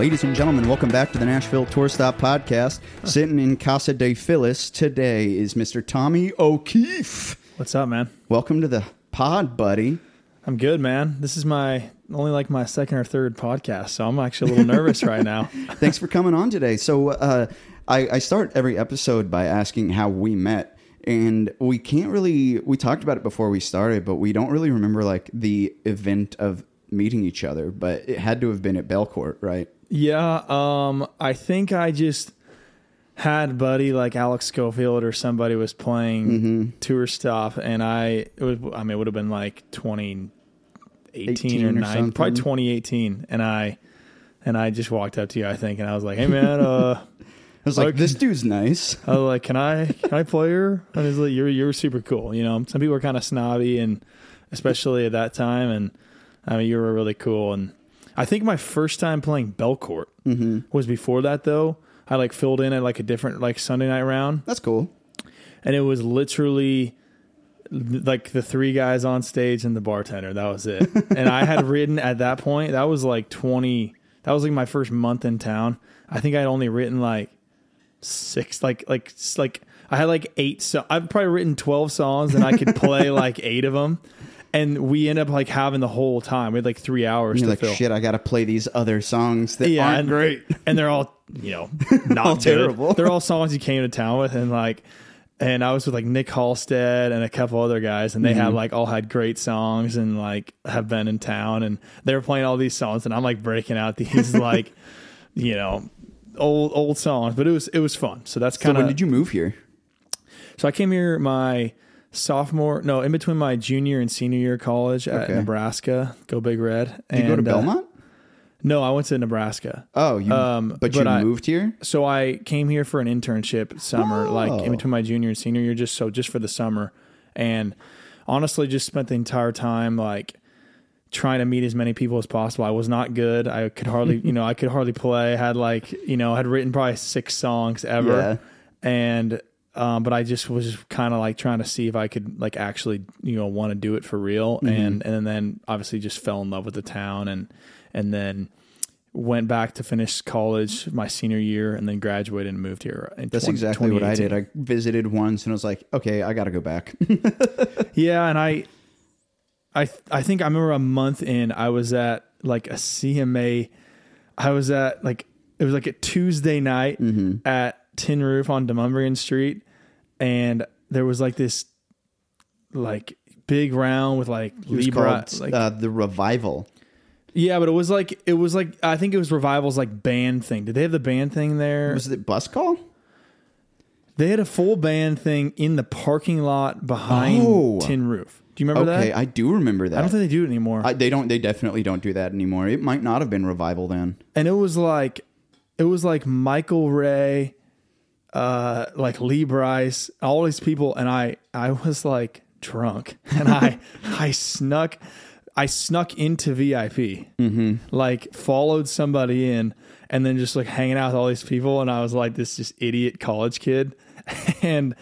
Ladies and gentlemen, welcome back to the Nashville Tour Stop Podcast. Sitting in Casa de Phyllis today is Mr. Tommy O'Keeffe. What's up, man? Welcome to the pod, buddy. I'm good, man. This is my only like my second or third podcast, so I'm actually a little nervous right now. Thanks for coming on today. So, uh, I, I start every episode by asking how we met. And we can't really, we talked about it before we started, but we don't really remember like the event of meeting each other. But it had to have been at Belcourt, right? Yeah, um, I think I just had buddy like Alex Schofield or somebody was playing tour stuff and I it was I mean it would have been like 2018 or or nine, something. probably 2018, and I and I just walked up to you, I think, and I was like, hey man, uh. I was like, Okay. this dude's nice. I was like, "Can I can I play her?" And he's like, "You're you're super cool." You know, some people are kind of snobby, and especially at that time. And I mean, you were really cool. And I think my first time playing Belcourt mm-hmm. was before that, though. I like filled in at like a different like Sunday night round, That's cool. and it was literally like the three guys on stage and the bartender. That was it. and I had written at that point. That was like twenty. That was like my first month in town. I think I'd only written like six, like like like I had like eight. So I've probably written twelve songs, and I could play like eight of them. And we end up like having the whole time. We had like three hours You're to like, fill. shit, I got to play these other songs that aren't and, great. and they're all you know not All terrible. They're all songs you came to town with, and like, and I was with like Nick Halstead and a couple other guys, and they Mm-hmm. had like all had great songs and like have been in town, and they were playing all these songs, and I'm like breaking out these like, you know, old old songs, but it was it was fun. So that's kind of when did you move here? so I came here my sophomore, no, in between my junior and senior year of college at Okay. Nebraska. Go Big Red. Did you go to uh, Belmont? no, I went to Nebraska. Oh, you. um, but you but I- moved here. So I came here for an internship summer, like Oh. in between my junior and senior year, just so just for the summer, and honestly, just spent the entire time like trying to meet as many people as possible. I was not good. I could hardly, you know, I could hardly play. Had like, you know, I had written probably six songs ever, and um, but I just was kind of like trying to see if I could like actually, you know, want to do it for real, and and then obviously just fell in love with the town, and and then went back to finish college my senior year and then graduated and moved here. That's 20 exactly what I did. I visited once and I was like, okay, I got to go back. Yeah, and I, I, I think I remember a month in, I was at like a CMA. I was at like it was like a Tuesday night at Tin Roof on Demonbreun Street, and there was like this, like big round with like Libra, called like uh, the Revival. yeah, but it was like it was like I think it was Revival's like band thing. Did they have the band thing there? Was it Bus Call? They had a full band thing in the parking lot behind Oh. Tin Roof. Do you remember Okay, that? I do remember that. I don't think they do it anymore. I, they don't. They definitely don't do that anymore. It might not have been Revival then. and it was like it was like Michael Ray, uh, like Lee Brice, all these people, and I I was like drunk, and I I snuck I snuck into VIP, mm-hmm. like followed somebody in, and then just like hanging out with all these people, and I was like this just idiot college kid, and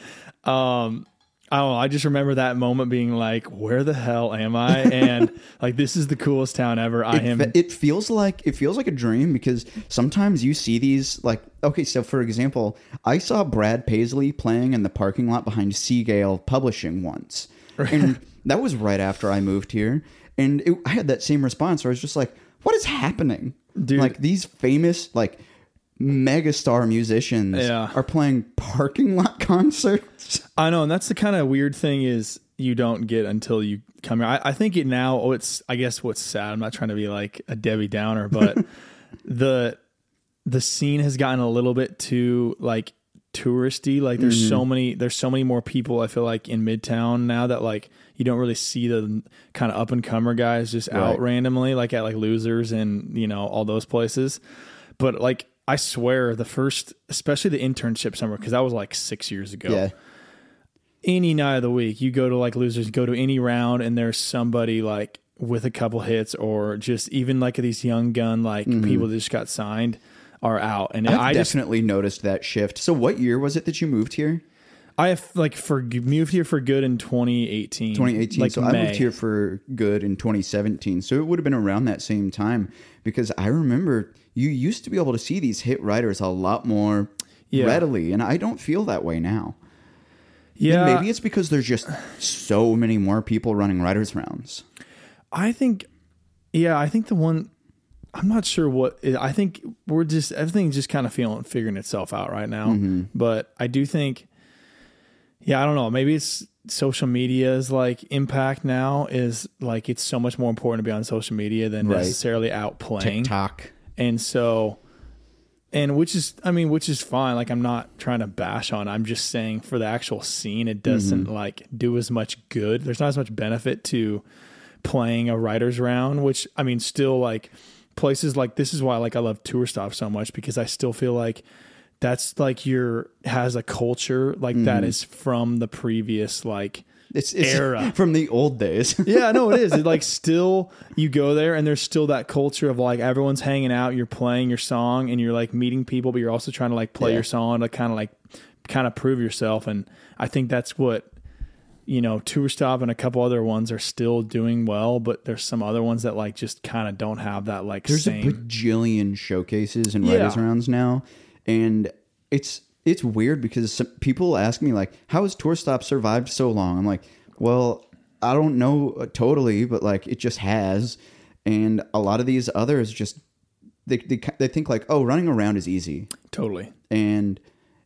um. I. I just remember that moment being like, "Where the hell am I?" And like, this is the coolest town ever. I It, am. it feels like it feels like a dream because sometimes you see these like okay so for example i saw brad paisley playing in the parking lot behind Sea Gayle publishing once and that was right after i moved here and it, i had that same response where i was just like what is happening Dude. like these famous like megastar musicians Yeah. are playing parking lot concerts I know, and that's the kind of weird thing is you don't get until you come here. I, I think it now. Oh, it's I guess what's sad. I'm not trying to be like a Debbie Downer, but the the scene has gotten a little bit too like touristy. Like there's so mm-hmm. many there's so many more people. I feel like in Midtown now that like you don't really see the kind of up and comer guys just out randomly like at like losers and you know all those places. But like I swear the first, especially the internship summer, because that was like six years ago yeah any night of the week, you go to like losers, go to any round, and there's somebody like with a couple hits, or just even like these young gun like mm-hmm. people that just got signed are out. And I've I just definitely noticed that shift. So, what year was it that you moved here? I have like for moved here for good in 2018. 2018. like so I moved here for good in 2017. So it would have been around that same time because I remember you used to be able to see these hit writers a lot more Yeah. readily, and I don't feel that way now. Yeah, And maybe it's because there's just so many more people running writers rounds. I think, yeah, I think the one. I'm not sure what. I think we're just everything's just kind of feeling figuring itself out right now. Mm-hmm. But I do think, yeah, I don't know. Maybe it's social media's like impact now is like it's so much more important to be on social media than Right. necessarily out playing. TikTok. And so and which is i mean which is fine like i'm not trying to bash on i'm just saying for the actual scene it doesn't Mm-hmm. like do as much good there's not as much benefit to playing a writers round which i mean still like places like this is why like i love tour stop so much because i still feel like that's like your has a culture like that Mm-hmm. is from the previous like It's, it's Era. from the old days. yeah, no, it is. It like still you go there and there's still that culture of like everyone's hanging out, you're playing your song and you're like meeting people, but you're also trying to like play Yeah. your song to kind of like kind of prove yourself. And I think that's what you know, Tour Stop and a couple other ones are still doing well, but there's some other ones that like just kind of don't have that like There's same. a bajillion showcases and Yeah. writers rounds now, and it's it's weird because some, people ask me like, "How has Tour Stop survived so long?" I'm like, "Well, I don't know totally, but like it just has." And a lot of these others just they they they think like, "Oh, running around is easy," totally. and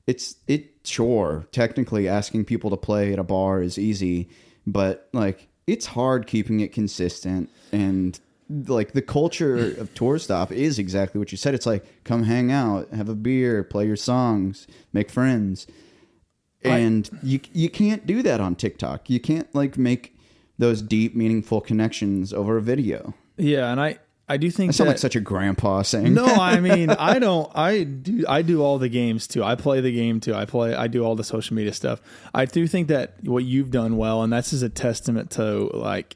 it's it sure technically asking people to play at a bar is easy, but like it's hard keeping it consistent and like the culture of tour stop is exactly what you said. It's like come hang out, have a beer, play your songs, make friends. And you you can't do that on TikTok. You can't like make those deep meaningful connections over a video. Yeah, and I I do think I sound that, like such a grandpa saying No, I mean I don't. I do. I do all the games too. I play the game too. I play. I do all the social media stuff. I do think that what you've done well, and that's just a testament to like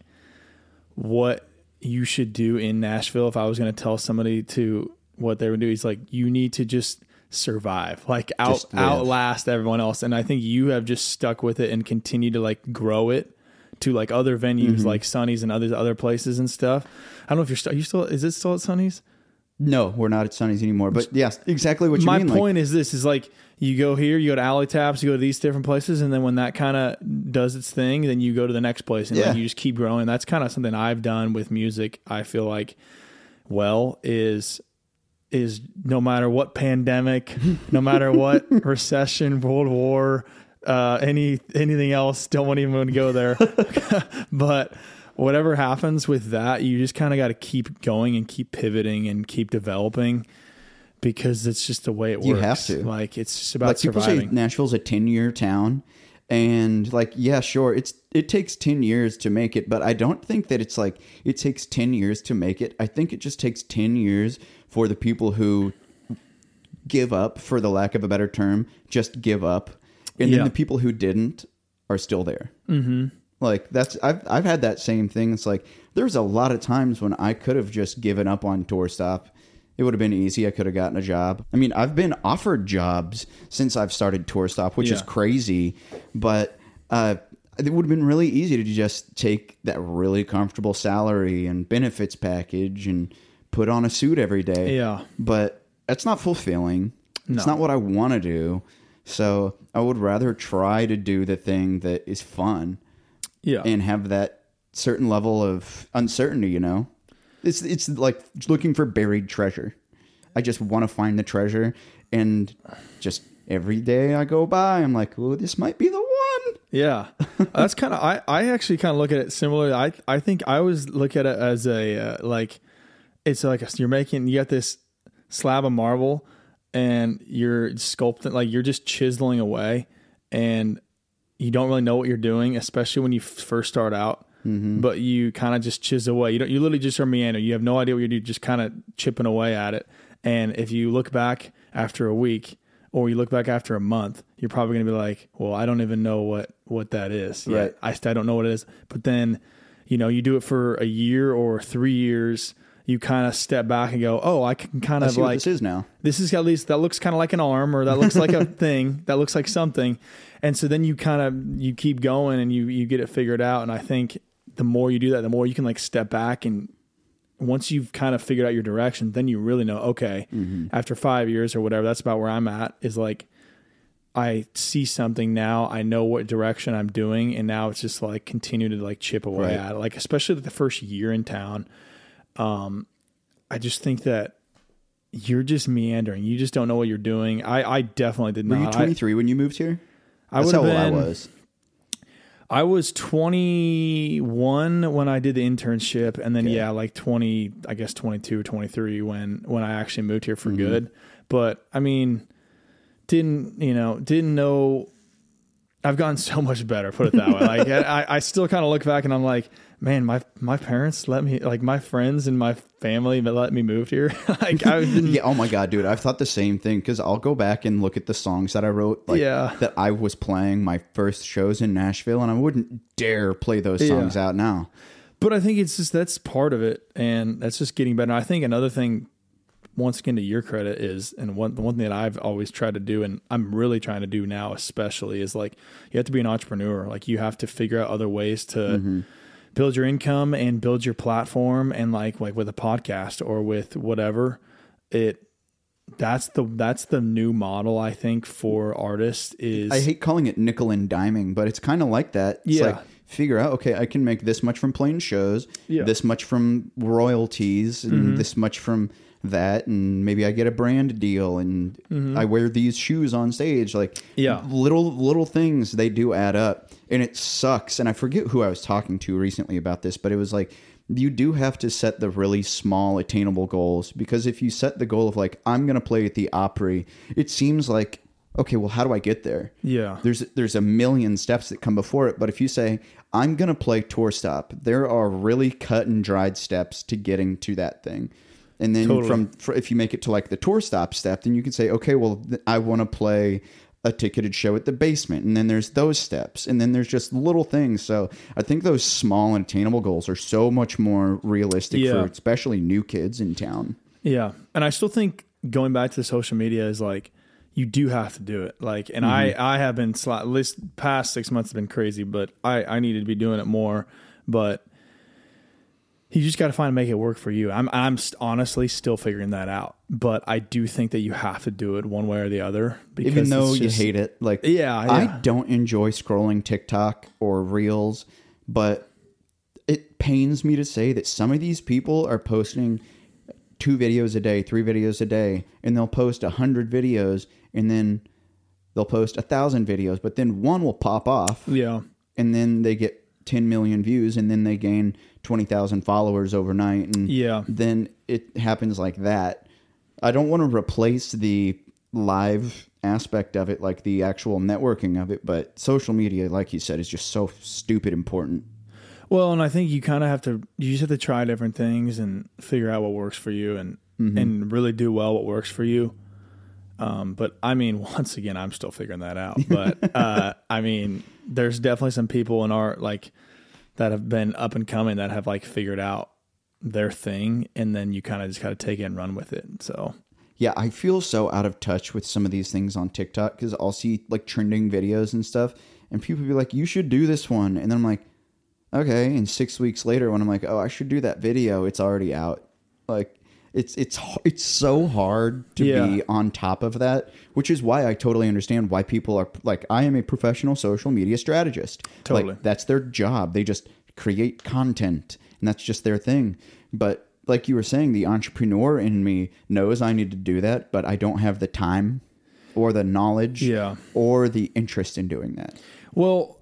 what you should do in Nashville. If I was going to tell somebody to what they would do, He's like you need to just survive, like out outlast everyone else. And I think you have just stuck with it and continue to like grow it to like other venues Mm-hmm. like Sunny's and other other places and stuff. I don't know if you're still. You still? Is it still at Sunny's? No, we're not at Sunny's anymore. But yes, exactly what you my mean. like, point is this is like you go here you go to alley taps you go to these different places and then when that kind of does its thing then you go to the next place and Yeah. like, you just keep growing. That's kind of something i've done with music i feel like well is is no matter what pandemic no matter what recession world war uh any anything else don't want to go there. But whatever happens with that you just kind of got to keep going and keep pivoting and keep developing because it's just the way it works. You have to. Like it's just about like people say Nashville's a 10 year town and like yeah sure it's it takes 10 years to make it but I don't think that it's like it takes 10 years to make it I think it just takes 10 years for the people who give up for the lack of a better term just give up and Yeah. then the people who didn't are still there mm-hmm. like that's I've, I've had that same thing it's like there's a lot of times when I could have just given up on tour stop it would have been easy. I could have gotten a job. I mean, I've been offered jobs since I've started Tour Stop, which is crazy, but uh, it would have been really easy to just take that really comfortable salary and benefits package and put on a suit every day. Yeah. But that's not fulfilling. It's not what I want to do. So I would rather try to do the thing that is fun yeah. and have that certain level of uncertainty, you know? It's it's like looking for buried treasure. I just want to find the treasure and just every day I go by I'm like, "Oh, this might be the one." Yeah, that's kind of. I I actually kind of look at it similarly. I I think I always look at it as a uh, like, it's like a, you're making you got this slab of marble, and you're sculpting like you're just chiseling away, and you don't really know what you're doing, especially when you f- first start out. Mm-hmm. But you kind of just chisel away. You don't. You literally just are meander. You have no idea what you're doing. Just kind of chipping away at it. And if you look back after a week, or you look back after a month, you're probably going to be like, "Well, I don't even know what what that is. Right. I, I don't know what it is." But then, you know, you do it for a year or three years. you kind of step back and go, "Oh, I can kind I of like this is now. this is at least that looks kind of like an arm or that looks like a thing that looks like something and so then you kind of you keep going and you you get it figured out and i think the more you do that the more you can like step back and once you've kind of figured out your direction then you really know okay after five years or whatever that's about where i'm at is like i see something now i know what direction i'm doing and now it's just like continue to like chip away Right. at it like especially the first year in town um i just think that you're just meandering. You just don't know what you're doing. I, I definitely did Were not. you 23 when you moved here? I, I That's would how have old been. I was. I was 21 when I did the internship, and then Okay. yeah, like 20, I guess 22 or 23 when when I actually moved here for Mm-hmm. good. But I mean, didn't you know? Didn't know. I've gotten so much better. Put it that way. Like I, I still kind of look back and I'm like, man, my my parents let me, like my friends and my family let me move here. like I. Yeah, oh my god, dude, I've thought the same thing because I'll go back and look at the songs that I wrote, like Yeah. that I was playing my first shows in Nashville, and I wouldn't dare play those Yeah. songs out now. But I think it's just that's part of it, and that's just getting better. I think another thing, once again, to your credit, is and one the one thing that I've always tried to do, and I'm really trying to do now, especially, is like you have to be an entrepreneur. Like you have to figure out other ways to mm-hmm. Build your income and build your platform, and like like with a podcast or with whatever it. That's the that's the new model I think for artists is I hate calling it nickel and diming, but it's kind of like that. It's Yeah. like figure out, okay, I can make this much from playing shows, Yeah. Mm-hmm. this much from royalties, and this much from that, and maybe I get a brand deal, and I wear these shoes on stage. Like, Mm-hmm. Yeah. little little things they do add up, and it sucks. And I forget who I was talking to recently about this, but it was like. You do have to set the really small attainable goals because if you set the goal of like I'm going to play at the Opry, it seems like okay, well how do I get there? yeah there's there's a million steps that come before it but if you say i'm going to play tour stop there are really cut and dried steps to getting to that thing and then Totally. from fr if you make it to like the tour stop step then you can say okay well th- i want to play a ticketed show at the basement and then there's those steps and then there's just little things so i think those small and attainable goals are so much more realistic Yeah. for especially new kids in town Yeah. And I still think going back to the social media is like you do have to do it. Like and I mm-hmm. I have been at least past 6 months have been crazy, but I I needed to be doing it more, but you just got to find and make it work for you. I'm I'm st- honestly still figuring that out, but I do think that you have to do it one way or the other because even though it's you hate it like Yeah, i don't enjoy scrolling tiktok or reels but it pains me to say that some of these people are posting two videos a day three videos a day and they'll post a hundred videos and then they'll post a thousand videos but then one will pop off Yeah. and then they get 10 million views and then they gain 20,000 followers overnight and Yeah. then it happens like that. I don't want to replace the live aspect of it like the actual networking of it, but social media like you said is just so stupid important. Well, and I think you kind of have to you just have to try different things and figure out what works for you and and really do well what works for you. Um, but I mean, once again, I'm still figuring that out. But uh, I mean, there's definitely some people in art like that have been up and coming that have like figured out their thing, and then you kind of just got to take it and run with it. So Yeah, I feel so out of touch with some of these things on TikTok because I'll see like trending videos and stuff, and people be like, "You should do this one," and then I'm like, "Okay." And six weeks later, when I'm like, "Oh, I should do that video," it's already out. Like, it's it's it's so hard to Yeah. be on top of that, which is why I totally understand why people are like, I am a professional social media strategist. Totally. like, that's their job. They just create content, and that's just their thing. But like you were saying, the entrepreneur in me knows I need to do that, but I don't have the time or the knowledge Yeah. or the interest in doing that. Well,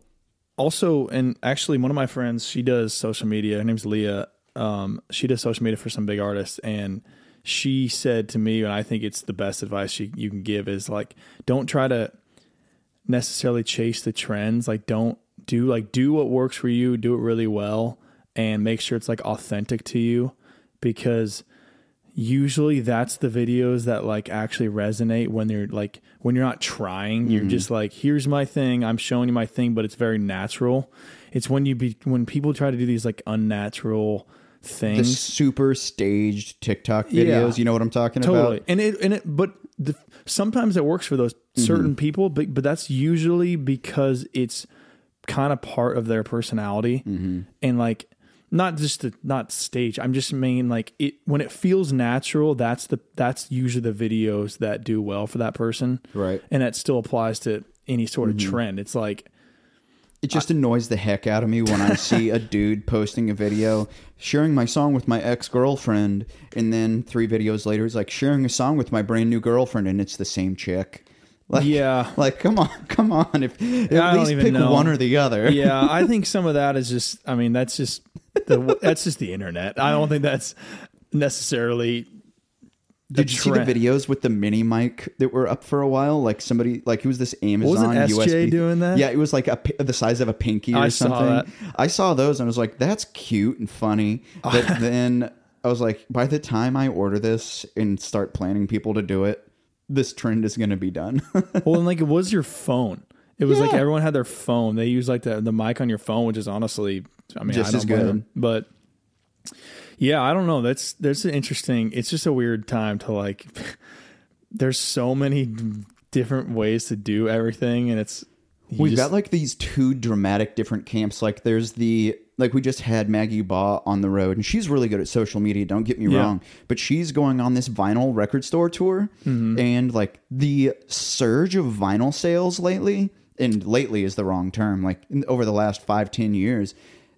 also, and actually, one of my friends, she does social media. Her name's Leah. Um, she does social media for some big artists, and she said to me, and I think it's the best advice she, you can give is like, don't try to necessarily chase the trends. Like, don't do like do what works for you, do it really well, and make sure it's like authentic to you, because usually that's the videos that like actually resonate when they're like when you're not trying. You're just like here's my thing. I'm showing you my thing but it's very natural. It's when you be when people try to do these like unnatural the super staged TikTok videos. Yeah. You know what I'm talking totally about? and it and it but the, sometimes it works for those certain Mm-hmm. people but but that's usually because it's kind of part of their personality Mm-hmm. and like not just the not stage i'm just mean like it when it feels natural that's the that's usually the videos that do well for that person Right. Mm-hmm. and that still applies to any sort of trend it's like It just annoys the heck out of me when I see a dude posting a video sharing my song with my ex girlfriend, and then three videos later, he's like sharing a song with my brand new girlfriend, and it's the same chick. Like, Yeah. like come on, come on. If I at don't least pick know. one or the other. yeah i think some of that is just i mean that's just the that's just the internet i don't think that's necessarily Did you see the videos with the mini mic that were up for a while? Like somebody, like it was this Amazon Wasn't SJ USB. doing that? Yeah, it was like a the size of a pinky or I saw something. that. I saw those and I was like, that's cute and funny. But then I was like, by the time I order this and start planning people to do it, this trend is going to be done. Well, and like it was your phone. It was like everyone had their phone. They use like the the mic on your phone, which is honestly, I mean, Just I don't as good. them. But yeah, I don't know. That's that's an interesting. It's just a weird time to like. There's so many different ways to do everything, and it's We've just- got like these two dramatic different camps. Like there's the like we just had Maggie Baugh on the road, and she's really good at social media. Don't get me Yeah. wrong, but she's going on this vinyl record store tour, Mm-hmm. and like the surge of vinyl sales lately, and lately is the wrong term. Like in, over the last five ten years.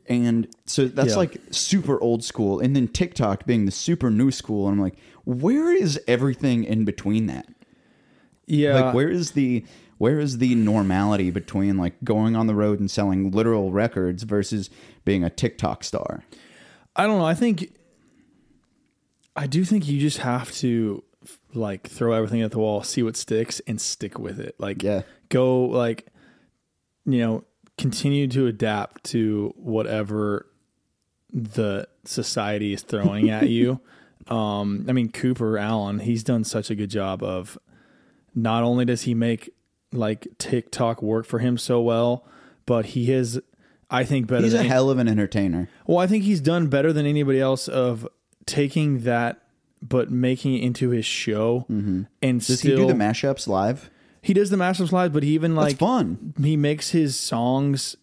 And so that's Yeah. like super old school, and then TikTok being the super new school, and I'm like, where is everything in between that? yeah. like where is the where is the normality between like going on the road and selling literal records versus being a TikTok star? I don't know. I think I do think you just have to like throw everything at the wall, see what sticks, and stick with it. Like, Yeah. go like, you know, continue to adapt to whatever the society is throwing at you. Um, I mean, Cooper Alan, he's done such a good job of not only does he make like TikTok work for him so well, but he is, I think, better He's a than hell of an entertainer. well, I think he's done better than anybody else of taking that but making it into his show and Mm-hmm. Does still he do the mashups live? He does the mashups live, but he even That's like fun. he makes his songs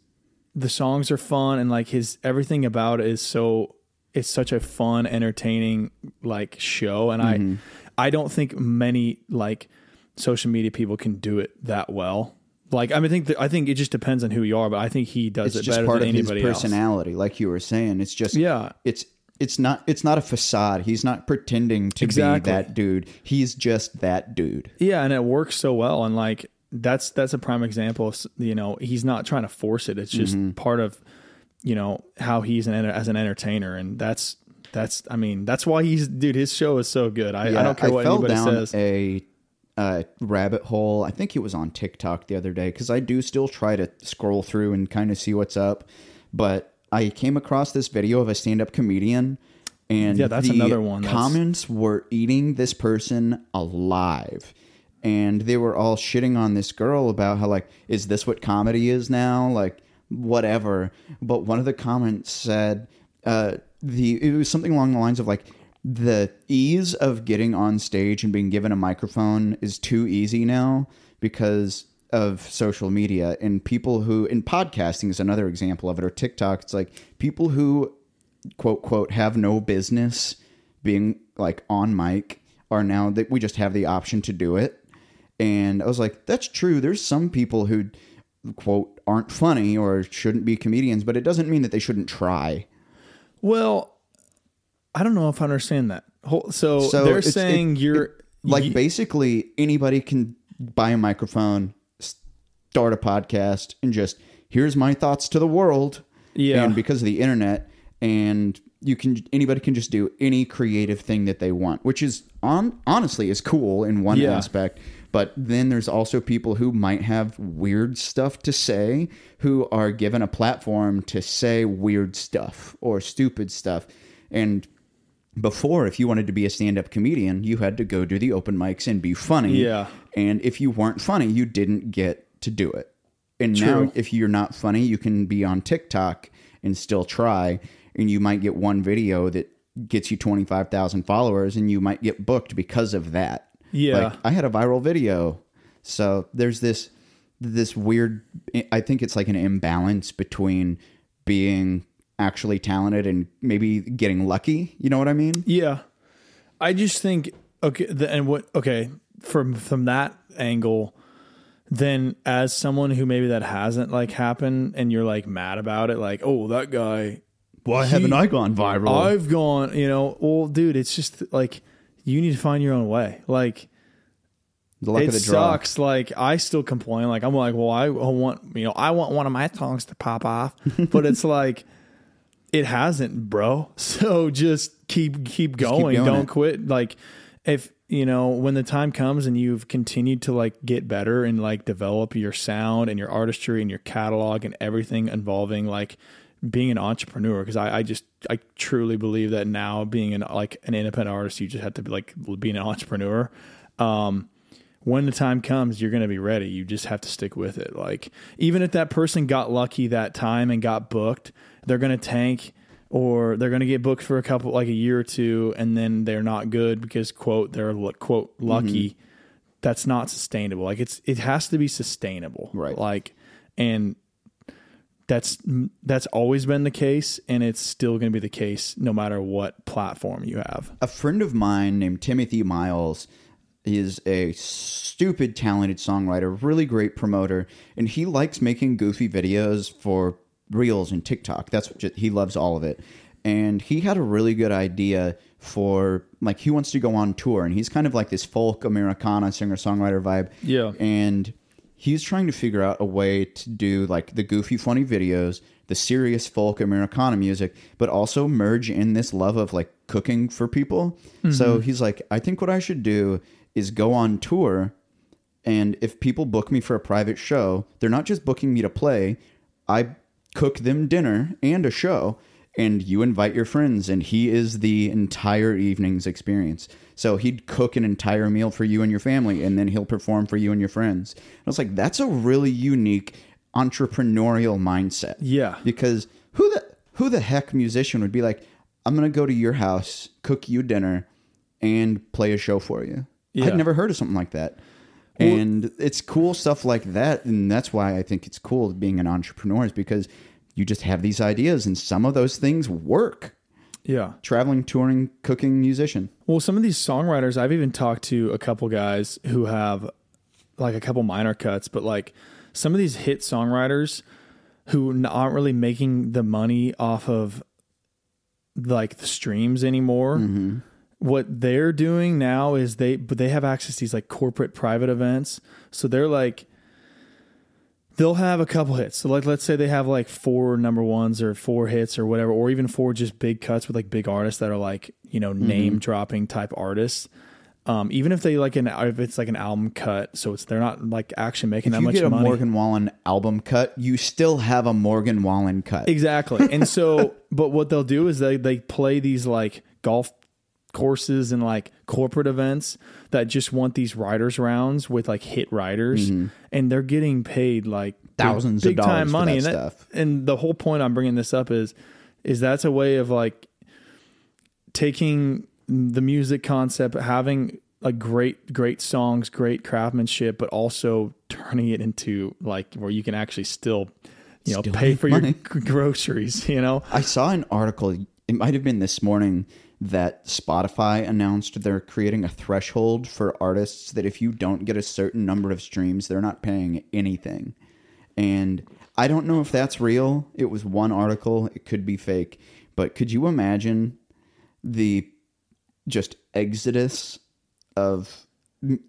the songs are fun and like his everything about it is so it's such a fun, entertaining like show. And Mm-hmm. I I don't think many like social media people can do it that well. Like I mean, I think that, I think it just depends on who you are, but I think he does It's it just better part than of his anybody else. personality, like you were saying. It's just Yeah. It's it's not it's not a facade. He's not pretending to Exactly. be that dude. He's just that dude. Yeah, and it works so well, and like that's that's a prime example. Of, you know, he's not trying to force it. It's just Mm-hmm. part of you know how he's an as an entertainer, and that's that's I mean that's why he's dude. His show is so good. I, I don't care what fell anybody down says. a uh, rabbit hole. I think it was on TikTok the other day because I do still try to scroll through and kind of see what's up. But I came across this video of a stand-up comedian, and Yeah, that's the another one that's- Comments were eating this person alive. And they were all shitting on this girl about how like, is this what comedy is now? Like, whatever. But one of the comments said, uh, the it was something along the lines of like, the ease of getting on stage and being given a microphone is too easy now because of social media and people who in podcasting is another example of it or TikTok. It's like people who quote quote have no business being like on mic are now that we just have the option to do it. And I was like that's true. There's some people who quote aren't funny or shouldn't be comedians but it doesn't mean that they shouldn't try. Well, I don't know if I understand that. So, So they're saying it- you're it- like you- basically anybody can buy a microphone, start a podcast, and just here's my thoughts to the world. Yeah. and because of the internet, and you can anybody can just do any creative thing that they want, which is on honestly is cool in one Yeah. aspect. But then there's also people who might have weird stuff to say, who are given a platform to say weird stuff or stupid stuff, and before if you wanted to be a stand-up comedian you had to go do the open mics and be funny Yeah. and if you weren't funny you didn't get to do it and True. now if you're not funny you can be on tiktok and still try and you might get one video that gets you 25,000 followers and you might get booked because of that. Yeah. Like I had a viral video. So there's this this weird I think it's like an imbalance between being actually talented and maybe getting lucky, you know what I mean? Yeah, I just think okay, the, and what okay from from that angle, then as someone who maybe that hasn't like happened, and you're like mad about it, like oh that guy, Why haven't I gone viral? I've gone, you know, well, dude, it's just like you need to find your own way, like. the luck it of the draw. sucks. Like I still complain. Like I'm like, well, I want you know, I want one of my songs to pop off, but it's like it hasn't, bro. So just keep keep going. doing Don't it. quit. Like if you know when the time comes and you've continued to like get better and like develop your sound and your artistry and your catalog and everything involving like being an entrepreneur because I, I just I truly believe that now being an like an independent artist you just have to be like be an entrepreneur. Um when the time comes you're going to be ready. You just have to stick with it. Like even if that person got lucky that time and got booked they're going to tank or they're going to get booked for a couple like a year or two and then they're not good because quote they're quote mm-hmm. lucky. That's not sustainable. Like it's it has to be sustainable. Right. like and that's that's always been the case and it's still going to be the case no matter what platform you have. A friend of mine named Timothy Miles is a stupid talented songwriter, really great promoter, and he likes making goofy videos for Reels and TikTok. That's what ju- he loves all of it. And he had a really good idea for like he wants to go on tour and he's kind of like this folk Americana singer-songwriter vibe. Yeah. And he's trying to figure out a way to do like the goofy funny videos the serious folk americana music but also merge in this love of like cooking for people so mm-hmm. he's like i think what i should do is go on tour and if people book me for a private show they're not just booking me to play i cook them dinner and a show and you invite your friends and he is the entire evening's experience. So he'd cook an entire meal for you and your family and then he'll perform for you and your friends. And i was like that's a really unique entrepreneurial mindset. Yeah. because who the who the heck musician would be like i'm gonna go to your house cook you dinner and play a show for you? Yeah. i'd never heard of something like that and it's cool stuff like that and that's why i think it's cool being an entrepreneur is because you just have these ideas and some of those things work. Yeah. Traveling touring cooking musician. Well, some of these songwriters, I've even talked to a couple guys who have like a couple minor cuts, but like some of these hit songwriters who aren't really making the money off of like the streams anymore. Mm-hmm. What they're doing now is they but they have access to these like corporate private events. So they're like they'll have a couple hits. So like let's say they have like four number ones or four hits or whatever, or even four just big cuts with like big artists that are like, you know, Mm-hmm. name dropping type artists. Um, even if they like an if it's like an album cut, so it's they're not like actually making if that you much get a money. morgan wallen album cut you still have a morgan wallen cut Exactly. And so, but what they'll do is they they play these like golf courses and like corporate events that just want these riders rounds with like hit riders, and they're getting paid like big- Mm-hmm. Thousands of big time dollars for money. that and stuff. and the whole point I'm bringing this up is, is that's a way of like taking the music concept, having like great, great songs, great craftsmanship, but also turning it into like where you can actually still, you know, Still pay for money. your groceries. You know, I saw an article, it might have been this morning, that Spotify announced they're creating a threshold for artists that if you don't get a certain number of streams, they're not paying anything. And I don't know if that's real. It was one article, it could be fake. But could you imagine the just exodus of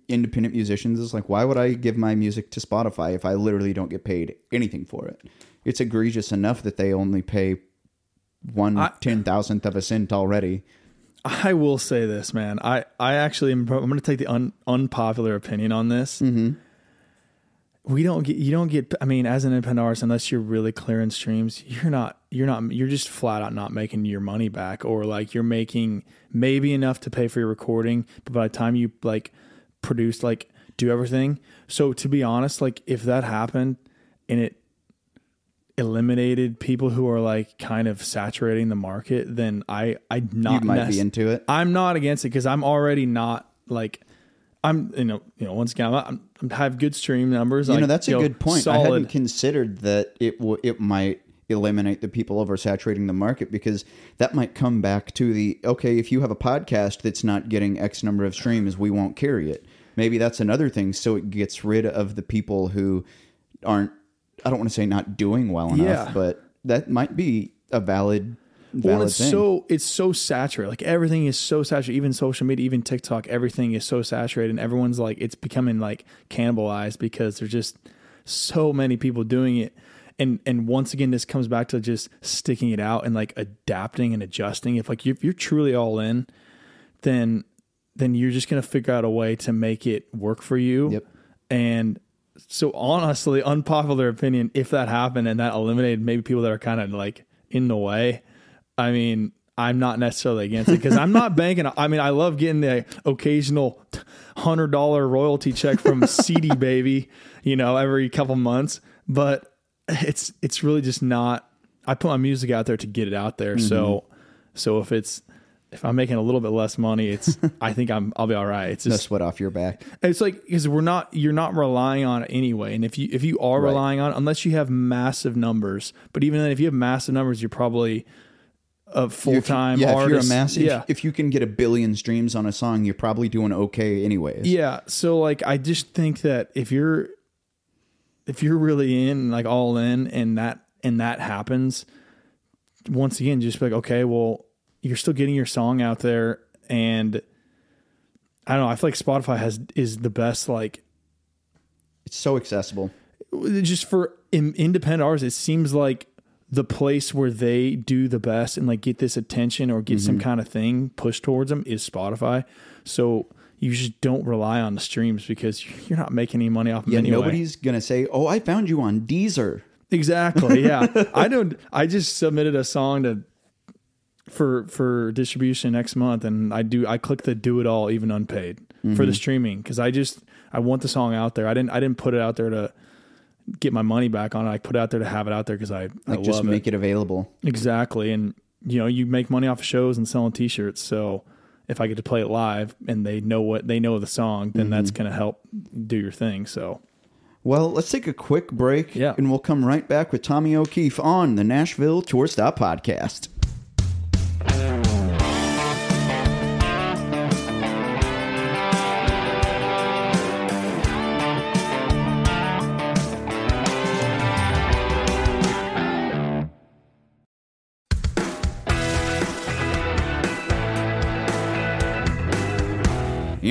independent musicians is like why would i give my music to spotify if i literally don't get paid anything for it it's egregious enough that they only pay one ten thousandth of a cent already I will say this, man. I, I actually am, I'm going to take the un, unpopular opinion on this. Mm-hmm. We don't get, you don't get, I mean, as an independent artist, unless you're really clearing streams, you're not, you're not, you're just flat out not making your money back or like you're making maybe enough to pay for your recording. But by the time you like produce, like do everything. So to be honest, like if that happened and it, eliminated people who are like kind of saturating the market, then I I not You might nec- be into it. I'm not against it because I'm already not like I'm you know you know once again I'm, I'm I have good stream numbers. You like, know, that's a you good point. I hadn't considered that it w- it might eliminate the people oversaturating the market because that might come back to the okay, if you have a podcast that's not getting X number of streams, we won't carry it. Maybe that's another thing. So it gets rid of the people who aren't. I don't want to say not doing well enough, Yeah. but that might be a valid valid well, it's thing. so it's so saturated. Like everything is so saturated. Even social media, even TikTok, everything is so saturated, and everyone's like it's becoming like cannibalized because there's just so many people doing it. And and once again, this comes back to just sticking it out and like adapting and adjusting. If like you- if you're truly all in, then then you're just gonna figure out a way to make it work for you. Yep. And so honestly, unpopular opinion, if that happened and that eliminated maybe people that are kind of like in the way, I mean, I'm not necessarily against it because I'm not banking. I mean, I love getting the occasional hundred dollar royalty check from CD Baby, you know, every couple months. But it's it's really just not. I put my music out there to get it out there. So mm-hmm. so if it's if I'm making a little bit less money, it's I think I'm I'll be all right. It's no just sweat off your back. it's like because we're not you're not relying on it anyway and if you if you are Right. relying on it, unless you have massive numbers but even then if you have massive numbers you're probably a full-time yeah, artist if you're a massive, yeah if you can get a billion streams on a song, you're probably doing okay anyways. yeah so like i just think that if you're if you're really in like all in and that and that happens once again just be like okay well you're still getting your song out there and i don't know i feel like spotify has is the best like It's so accessible. just for in, independent artists, it seems like the place where they do the best and like get this attention or get Mm-hmm. some kind of thing pushed towards them is Spotify. So you just don't rely on the streams because you're not making any money off of Yeah, anyway. nobody's gonna say, "Oh, I found you on Deezer." Exactly. Yeah. I don't I just submitted a song to for for distribution next month and I do I click the do it all even unpaid for Mm-hmm. the streaming cuz I just I want the song out there. I didn't I didn't put it out there to get my money back on it. I put it out there to have it out there cuz I I just love make it. it available. Exactly. And you know, you make money off of shows and selling t-shirts. So if I get to play it live and they know what they know the song, then that's Mm-hmm. going to help do your thing. So Well, let's take a quick break, Yeah. and we'll come right back with Tommy O'Keeffe on the Nashville Tour Stop Podcast. Bye.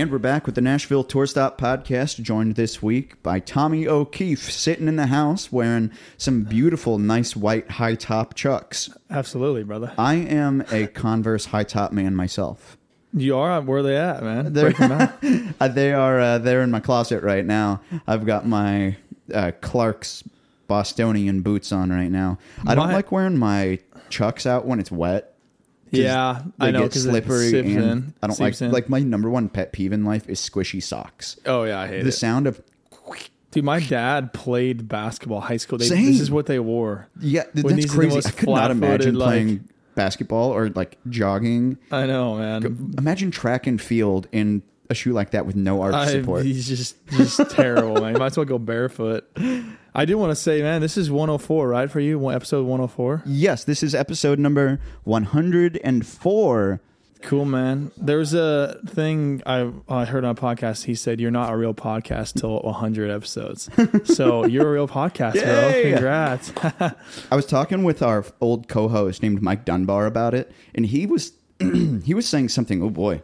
And we're back with the Nashville Tour Stop podcast, joined this week by Tommy O'Keeffe, sitting in the house wearing some beautiful, nice white high top chucks. absolutely, brother. I am a Converse high top man myself. You are where are they at, man? They're-. Uh, they are uh, they're in my closet right now. I've got my uh, Clark's Bostonian boots on right now. I don't My- like wearing my chucks out when it's wet. Yeah, I know slippery, sips and in, I don't like in. like my number one pet peeve in life is squishy socks. Oh yeah, I hate The it. sound of Dude, my dad played basketball high school. They, Same. this is what they wore. Yeah, th- that's these are the crazy. I could not imagine like- playing basketball or like jogging. I know, man. Imagine track and field in a shoe like that with no arch I, support. he's just just terrible, man. You might as well go barefoot. I do want to say, man, this is 104, right? For you, episode 104. Yes, this is episode number 104. Cool, man. There's a thing I I heard on a podcast. He said you're not a real podcast till 100 episodes. so you're a real podcast, bro. Congrats. I was talking with our old co-host named Mike Dunbar about it, and he was he was saying something. Oh boy,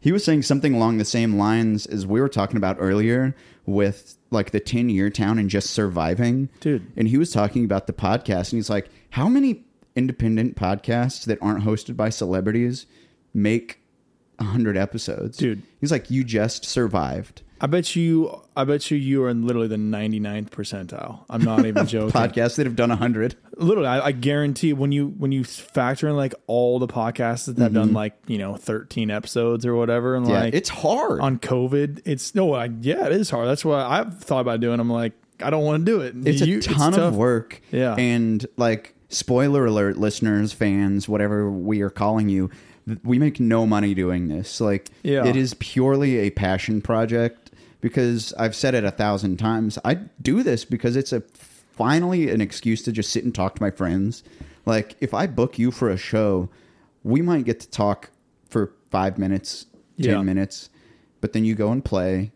he was saying something along the same lines as we were talking about earlier with like the 10 year town and just surviving. Dude. And he was talking about the podcast, and he's like, how many independent podcasts that aren't hosted by celebrities make 100 episodes? Dude. He's like, you just survived. I bet you. I bet you. You are in literally the 99th percentile. I'm not even joking. Podcasts that have done 100. literally I, I guarantee when you when you factor in like all the podcasts that have done like you know 13 episodes or whatever and Mm-hmm. Yeah, like it's hard. on covid it's no I, yeah it is hard that's why i've thought about doing i'm like I don't want to do it. it's You- a ton tough. of work. Yeah. And like spoiler alert, listeners, fans, whatever we are calling you, we make no money doing this. Like Yeah. it is purely a passion project because I've said it a thousand times. I do this because it's a finally an excuse to just sit and talk to my friends. Like if I book you for a show, we might get to talk for five minutes, ten Yeah. minutes, but then you go and play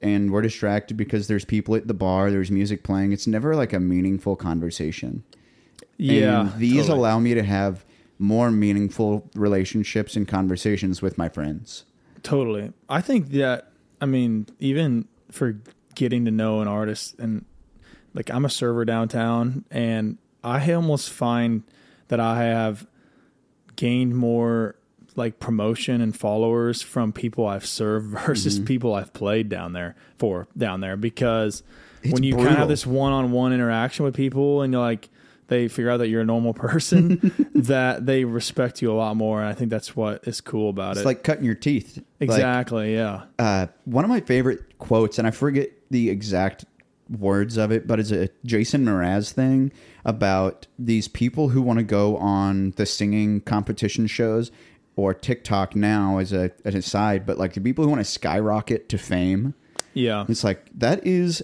and we're distracted because there's people at the bar, there's music playing. It's never like a meaningful conversation. Yeah, And these totally. allow me to have more meaningful relationships and conversations with my friends. Totally. I think that I mean, even for getting to know an artist and like I'm a server downtown and I almost find that I have gained more like promotion and followers from people I've served versus Mm-hmm. people I've played down there for down there because It's when you kind of have this one-on-one interaction with people and you're like they figure out that you're a normal person that they respect you a lot more and I think that's what is cool about It's it. It's like cutting your teeth. Like, Exactly. yeah. uh, one of my favorite quotes, and I forget the exact words of it, but it's a Jason Mraz thing about these people who want to go on the singing competition shows or TikTok now as a as a side, but like the people who want to skyrocket to fame. Yeah. It's like that is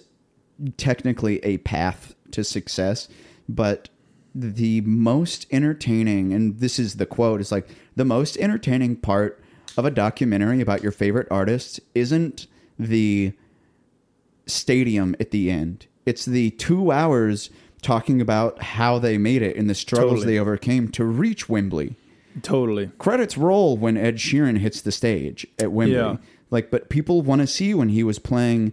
technically a path to success, but the most entertaining, and this is the quote, it's like the most entertaining part of a documentary about your favorite artist isn't the stadium at the end. It's the two hours talking about how they made it and the struggles Totally. they overcame to reach Wembley Totally. credits roll when Ed Sheeran hits the stage at Wembley. Yeah. Like, but people want to see when he was playing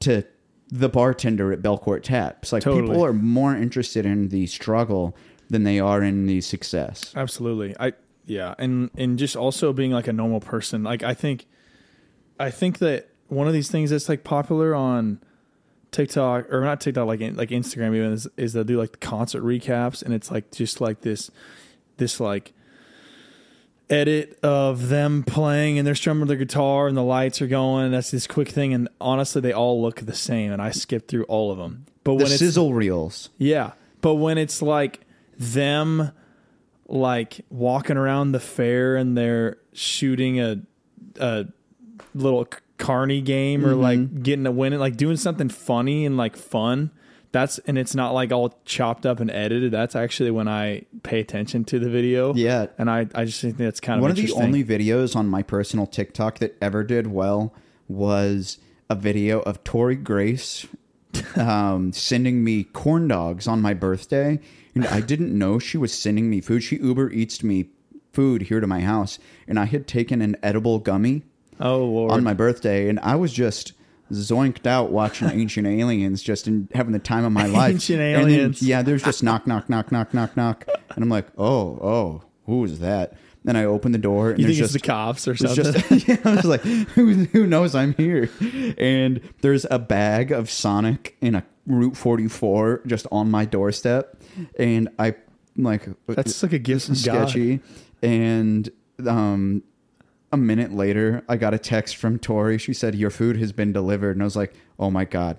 to the bartender at Belcourt Taps. Like, Totally. people are more interested in the struggle than they are in the success. Absolutely. I yeah, and and just also being like a normal person. Like I think I think that one of these things that's like popular on TikTok or not TikTok like in, like Instagram even is, is they'll do like concert recaps and it's like just like this this like edit of them playing and they're strumming their guitar and the lights are going. That's this quick thing and honestly they all look the same and I skipped through all of them. But The when it's sizzle reels. yeah, but when it's like them like walking around the fair and they're shooting a a little carny game or like mm-hmm. getting a win like doing something funny and like fun that's and it's not like all chopped up and edited that's actually when i pay attention to the video Yeah. and i i just think that's kind of One of the only videos on my personal TikTok that ever did well was a video of Tori Grace um, sending me corn dogs on my birthday. And I didn't know she was sending me food. She Uber Eats me food here to my house. And I had taken an edible gummy oh lord on my birthday. And I was just zoinked out watching Ancient Aliens, just in, having the time of my life. Ancient And then, Aliens. yeah, there's just knock, knock, knock, knock, knock, knock. And I'm like, oh, oh, who is that? Then I open the door and you there's think it's just the cops or something just yeah, I was like, who, who knows I'm here? And there's a bag of Sonic in a Route 44 just on my doorstep, and I like That's like a gift is God. sketchy. And um, a minute later, I got a text from Tori. She said, "Your food has been delivered," and I was like, "Oh my god."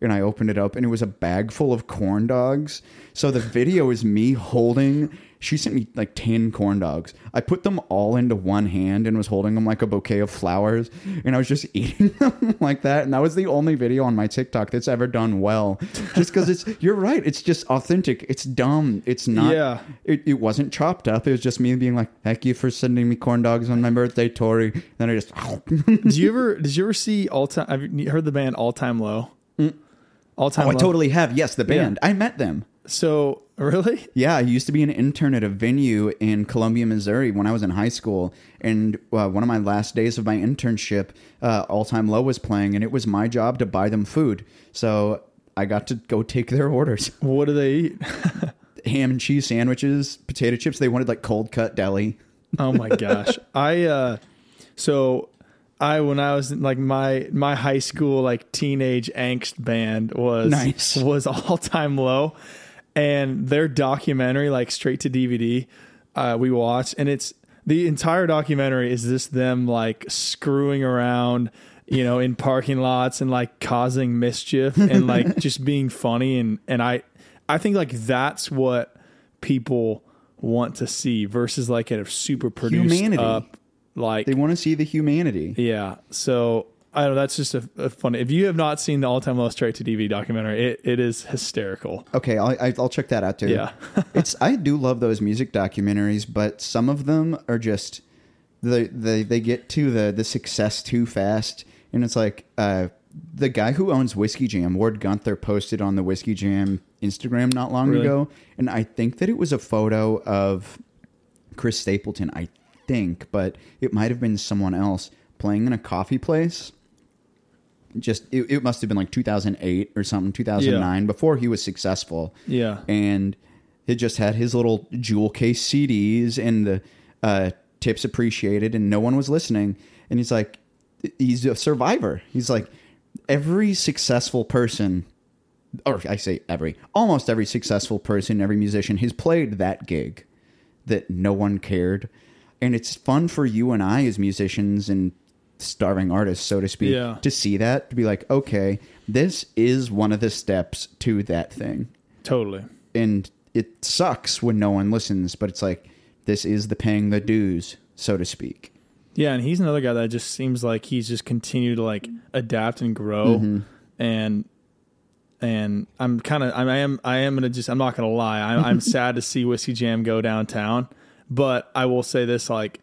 And I opened it up, and it was a bag full of corn dogs. So the video is me holding. She sent me like ten corn dogs. I put them all into one hand and was holding them like a bouquet of flowers, and I was just eating them like that. And that was the only video on my TikTok that's ever done well, just because it's. You're right. It's just authentic. It's dumb. It's not. Yeah. It, it wasn't chopped up. It was just me being like, "Thank you for sending me corn dogs on my birthday, Tori." And Then I just. did you ever did you ever see all time have you heard the band all time low mm. all time Oh, I totally have. Yes, the band. I met them. so really Yeah, I used to be an intern at a venue in Columbia, Missouri when I was in high school. And uh, one of my last days of my internship, uh, All Time Low was playing, and it was my job to buy them food. So I got to go take their orders what do they eat ham and cheese sandwiches, potato chips. They wanted like cold cut deli. Oh my gosh. I uh so I when I was in, like my my high school like teenage angst band was Nice. was all time low and their documentary like straight to DVD uh we watched and it's the entire documentary is just them like screwing around you know, in parking lots and like causing mischief and like just being funny and and I I think like that's what people want to see versus like a super produced Humanity. up like They want to see the humanity. yeah. So I don't know. That's just a, a fun. If you have not seen the All Time Low Straight to DVD documentary, it, it is hysterical. Okay, I'll, I- I'll check that out too. Yeah. it's I do love those music documentaries, but some of them are just they they they get to the the success too fast, and it's like uh, the guy who owns Whiskey Jam, Ward Guenther, posted on the Whiskey Jam Instagram not long Really? ago, and I think that it was a photo of Chris Stapleton, I think, but it might have been someone else playing in a coffee place. Just it, it must have been like 2008 or something, 2009, before he was successful Yeah. and it just had his little jewel case CDs and the uh, tips appreciated, and no one was listening. And he's like, he's a survivor. He's like, every successful person, or I say every, almost every successful person, every musician has played that gig that no one cared. And it's fun for you and I as musicians and starving artists, so to speak, Yeah. to see that, to be like, okay, this is one of the steps to that thing Totally. and it sucks when no one listens, but it's like this is the paying the dues, so to speak. Yeah, and he's another guy that just seems like he's just continued to like adapt and grow, Mm-hmm. and and I'm kind of I am I am gonna just I'm not gonna lie I'm, I'm sad to see Whiskey Jam go downtown, but I will say this like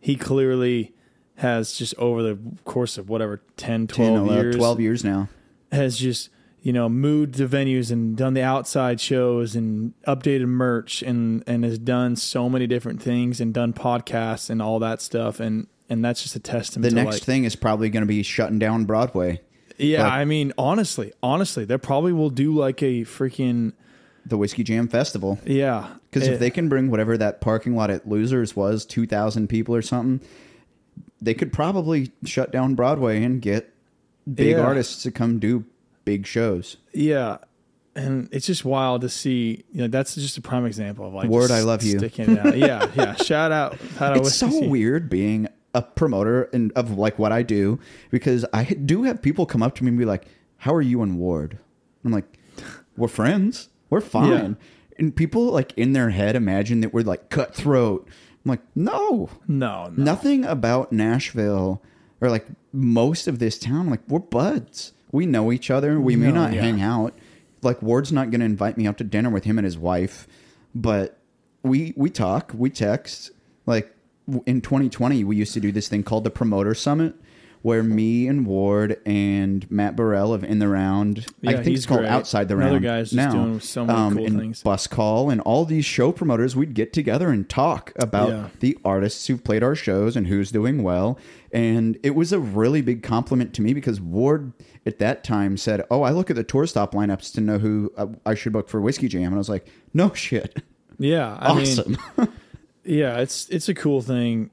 he clearly has just over the course of whatever 10, 12 10, 11, years 12 years now. has just you know moved the venues and done the outside shows and updated merch and and has done so many different things and done podcasts and all that stuff and and that's just a testament The to next like thing is probably going to be shutting down Broadway, yeah like- i mean honestly honestly they probably will do like a freaking the Whiskey Jam Festival. yeah Because Eh, if they can bring whatever that parking lot at Losers was, 2,000 people or something, they could probably shut down Broadway and get big Yeah. artists to come do big shows. yeah and it's just wild to see you know that's just a prime example of like Word, I love you. sticking out. yeah yeah shout out shout out it's so weird being a promoter and of like what I do because I do have people come up to me and be like, "How are you and Ward?" I'm like, "We're friends. We're fine." And people like in their head imagine that we're like cutthroat. I'm like, "No, no, no nothing about Nashville or like most of this town. Like we're buds. We know each other. We may No, not yeah. hang out. Like Ward's not going to invite me out to dinner with him and his wife, but we we talk, we text. Like in 2020, we used to do this thing called the Promoter Summit. Where me and Ward and Matt Burrell of In the Round, I think he's it's called great. Outside the Another Round guy's just now, doing so many um, cool and things. Bus Call and all these show promoters, we'd get together and talk about Yeah. the artists who've played our shows and who's doing well. And it was a really big compliment to me because Ward at that time said, "Oh, I look at the tour stop lineups to know who uh, I should book for Whiskey Jam," and I was like, "No shit, yeah I mean, awesome." Yeah, it's it's a cool thing,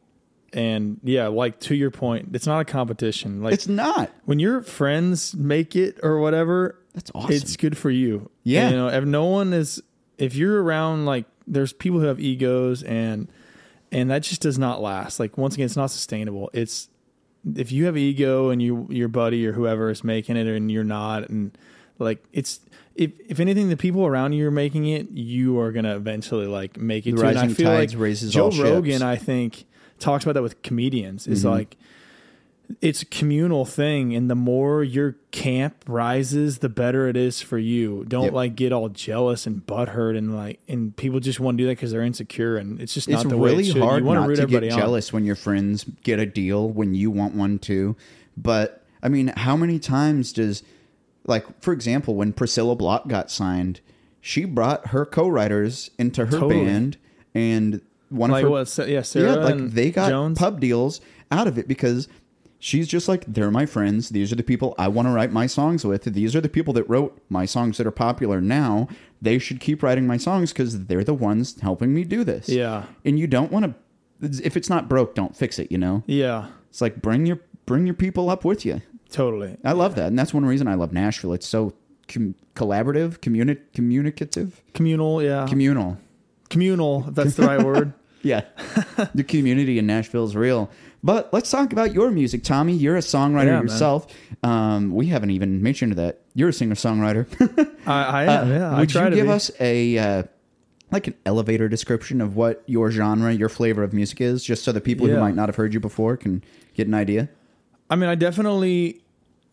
and yeah, like to your point, it's not a competition. Like it's not. when your friends make it or whatever, That's awesome. it's good for you. Yeah. you know, if no one is, if you're around, like there's people who have egos, and and that just does not last. Like once again, it's not sustainable. It's if you have ego and you your buddy or whoever is making it and you're not, and like it's. If, if anything, the people around you are making it, you are gonna eventually like make it. The too. And I rising feel tides like raises Joe all ships. Rogan, I think, talks about that with comedians. Is Mm-hmm. like it's a communal thing, and the more your camp rises, the better it is for you. Don't Yep. like get all jealous and butthurt, and like and people just want to do that because they're insecure, and it's just not it's the way really it should. hard you want not root to get everybody on. jealous when your friends get a deal when you want one too. But I mean, how many times does like for example, when Priscilla Block got signed, she brought her co-writers into her Totally. band and one Like of her what? Yeah, Sarah yeah, like they got Jones. pub deals out of it because she's just like they're my friends. These are the people I want to write my songs with. These are the people that wrote my songs that are popular now. They should keep writing my songs because they're the ones helping me do this. Yeah, and you don't want to. If it's not broke, don't fix it. You know, yeah, it's like bring your bring your people up with you. totally. I love that, and that's one reason I love Nashville. It's so com- collaborative, communi- communicative, Communal, yeah, communal. communal. If that's the right word. Yeah. the community in Nashville is real. But let's talk about your music, Tommy. You're a songwriter Yeah, yourself. Um, we haven't even mentioned that. You're a singer songwriter. I, I am. yeah, I Uh, Would try you to give be. us a uh, like an elevator description of what your genre, your flavor of music is, just so the people who might not have heard you before can get an idea? I mean, I definitely.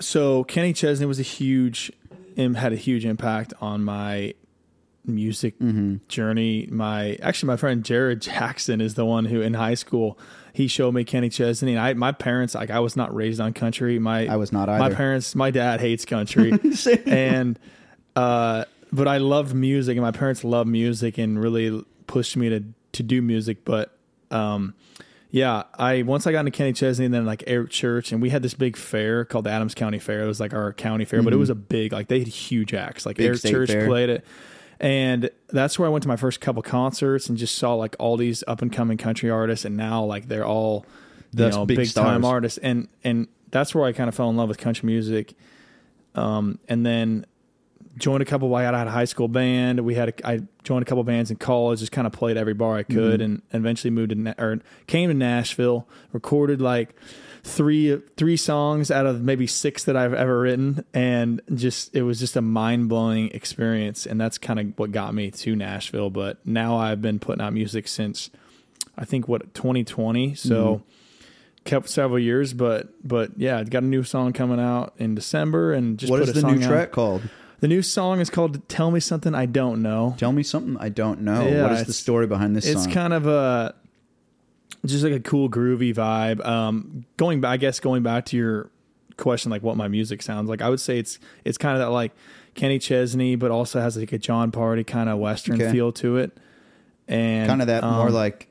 So Kenny Chesney was a huge, had a huge impact on my music Mm-hmm. journey. My actually, my friend Jared Jackson is the one who in high school he showed me Kenny Chesney. And I, my parents, like, I was not raised on country. My I was not either. My parents, my dad hates country, and uh, but I loved music, and my parents loved music and really pushed me to to do music. But um, yeah, I once I got into Kenny Chesney and then like Eric Church, and we had this big fair called the Adams County Fair. It was like our county fair, but it was a big like they had huge acts. Like Mm-hmm. Big Eric state Church fair. played it. And that's where I went to my first couple concerts and just saw like all these up and coming country artists, and now like they're all you know big big time artists, and and that's where I kind of fell in love with country music. Um, and then joined a couple. I had a high school band. We had a, I joined a couple bands in college. Just kind of played every bar I could, and eventually moved to or came to Nashville. Recorded like three three songs out of maybe six that I've ever written, and just it was just a mind blowing experience. And that's kind of what got me to Nashville. But now I've been putting out music since I think what 2020. So. Mm-hmm. Kept several years, but but yeah, I got a new song coming out in December, and just What put is a the new song out. track called? The new song is called "Tell Me Something I Don't Know." Tell me something I don't know. Yeah, what is the story behind this It's song? kind of a just like a cool groovy vibe. Um, going back, I guess going back to your question, like what my music sounds like, I would say it's it's kind of that like Kenny Chesney, but also has like a Jon Pardi kind of western Okay. feel to it, and kind of that more um, like